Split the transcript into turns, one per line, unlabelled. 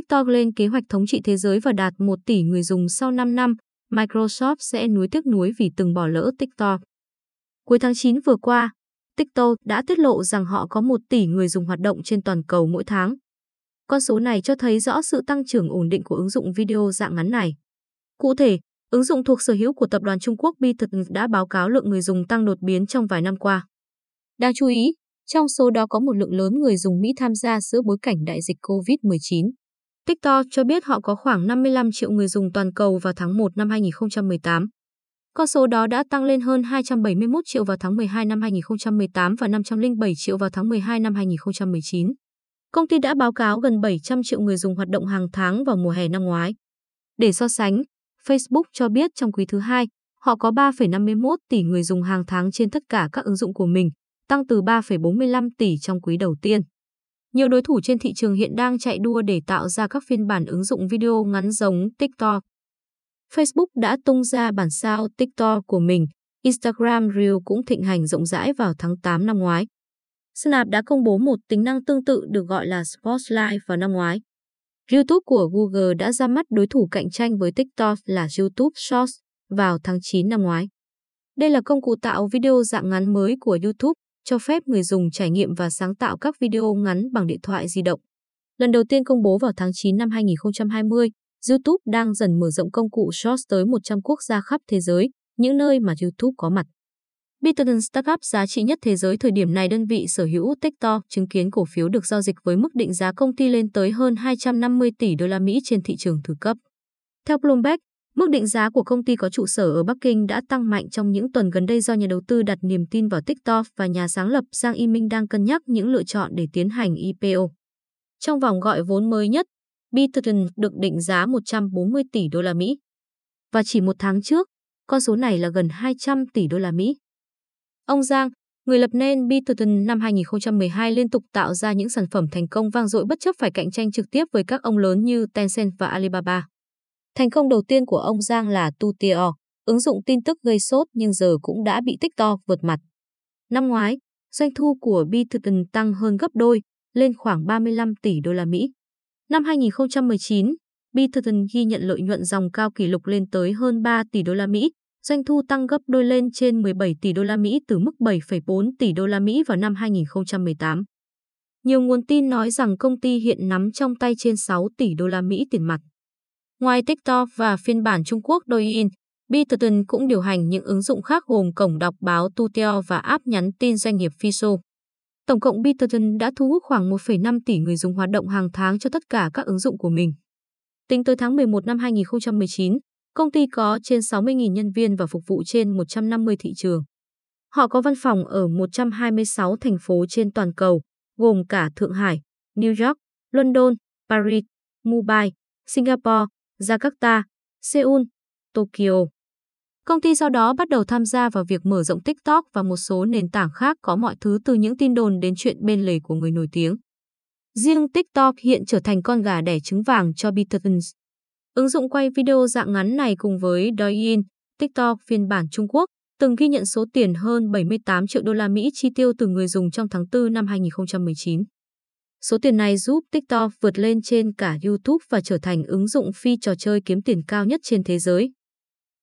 TikTok lên kế hoạch thống trị thế giới và đạt 1 tỷ người dùng sau 5 năm, Microsoft sẽ nuối tiếc nuối vì từng bỏ lỡ TikTok. Cuối tháng 9 vừa qua, TikTok đã tiết lộ rằng họ có 1 tỷ người dùng hoạt động trên toàn cầu mỗi tháng. Con số này cho thấy rõ sự tăng trưởng ổn định của ứng dụng video dạng ngắn này. Cụ thể, ứng dụng thuộc sở hữu của tập đoàn Trung Quốc ByteDance đã báo cáo lượng người dùng tăng đột biến trong vài năm qua. Đáng chú ý, trong số đó có một lượng lớn người dùng Mỹ tham gia giữa bối cảnh đại dịch COVID-19. TikTok cho biết họ có khoảng 55 triệu người dùng toàn cầu vào tháng 1 năm 2018. Con số đó đã tăng lên hơn 271 triệu vào tháng 12 năm 2018 và 507 triệu vào tháng 12 năm 2019. Công ty đã báo cáo gần 700 triệu người dùng hoạt động hàng tháng vào mùa hè năm ngoái. Để so sánh, Facebook cho biết trong quý thứ hai, họ có 3,51 tỷ người dùng hàng tháng trên tất cả các ứng dụng của mình, tăng từ 3,45 tỷ trong quý đầu tiên. Nhiều đối thủ trên thị trường hiện đang chạy đua để tạo ra các phiên bản ứng dụng video ngắn giống TikTok. Facebook đã tung ra bản sao TikTok của mình, Instagram Reel cũng thịnh hành rộng rãi vào tháng 8 năm ngoái. Snap đã công bố một tính năng tương tự được gọi là Spotlight vào năm ngoái. YouTube của Google đã ra mắt đối thủ cạnh tranh với TikTok là YouTube Shorts vào tháng 9 năm ngoái. Đây là công cụ tạo video dạng ngắn mới của YouTube, cho phép người dùng trải nghiệm và sáng tạo các video ngắn bằng điện thoại di động. Lần đầu tiên công bố vào tháng 9 năm 2020, YouTube đang dần mở rộng công cụ Shorts tới 100 quốc gia khắp thế giới, những nơi mà YouTube có mặt. Bitcoin Startup giá trị nhất thế giới thời điểm này đơn vị sở hữu TikTok chứng kiến cổ phiếu được giao dịch với mức định giá công ty lên tới hơn 250 tỷ đô la Mỹ trên thị trường thứ cấp. Theo Bloomberg, mức định giá của công ty có trụ sở ở Bắc Kinh đã tăng mạnh trong những tuần gần đây do nhà đầu tư đặt niềm tin vào TikTok và nhà sáng lập Giang Y Minh đang cân nhắc những lựa chọn để tiến hành IPO. Trong vòng gọi vốn mới nhất, Bitcoin được định giá 140 tỷ đô la Mỹ. Và chỉ một tháng trước, con số này là gần 200 tỷ đô la Mỹ. Ông Giang, người lập nên Bitcoin năm 2012 liên tục tạo ra những sản phẩm thành công vang dội bất chấp phải cạnh tranh trực tiếp với các ông lớn như Tencent và Alibaba. Thành công đầu tiên của ông Giang là Tutio, ứng dụng tin tức gây sốt nhưng giờ cũng đã bị TikTok vượt mặt. Năm ngoái, doanh thu của Bitcoin tăng hơn gấp đôi, lên khoảng 35 tỷ đô la Mỹ. Năm 2019, Bitcoin ghi nhận lợi nhuận dòng cao kỷ lục lên tới hơn 3 tỷ đô la Mỹ, doanh thu tăng gấp đôi lên trên 17 tỷ đô la Mỹ từ mức 7,4 tỷ đô la Mỹ vào năm 2018. Nhiều nguồn tin nói rằng công ty hiện nắm trong tay trên 6 tỷ đô la Mỹ tiền mặt. Ngoài TikTok và phiên bản Trung Quốc Douyin, Bitterton cũng điều hành những ứng dụng khác gồm cổng đọc báo Tuteo và app nhắn tin doanh nghiệp Fiso. Tổng cộng Bitterton đã thu hút khoảng 1,5 tỷ người dùng hoạt động hàng tháng cho tất cả các ứng dụng của mình. Tính tới tháng 11 năm 2019, Công ty có trên 60.000 nhân viên và phục vụ trên 150 thị trường. Họ có văn phòng ở 126 thành phố trên toàn cầu, gồm cả Thượng Hải, New York, London, Paris, Mumbai, Singapore, Jakarta, Seoul, Tokyo. Công ty sau đó bắt đầu tham gia vào việc mở rộng TikTok và một số nền tảng khác có mọi thứ từ những tin đồn đến chuyện bên lề của người nổi tiếng. Riêng TikTok hiện trở thành con gà đẻ trứng vàng cho ByteDance. Ứng dụng quay video dạng ngắn này cùng với Douyin, TikTok phiên bản Trung Quốc từng ghi nhận số tiền hơn 78 triệu đô la Mỹ chi tiêu từ người dùng trong tháng 4 năm 2019. Số tiền này giúp TikTok vượt lên trên cả YouTube và trở thành ứng dụng phi trò chơi kiếm tiền cao nhất trên thế giới.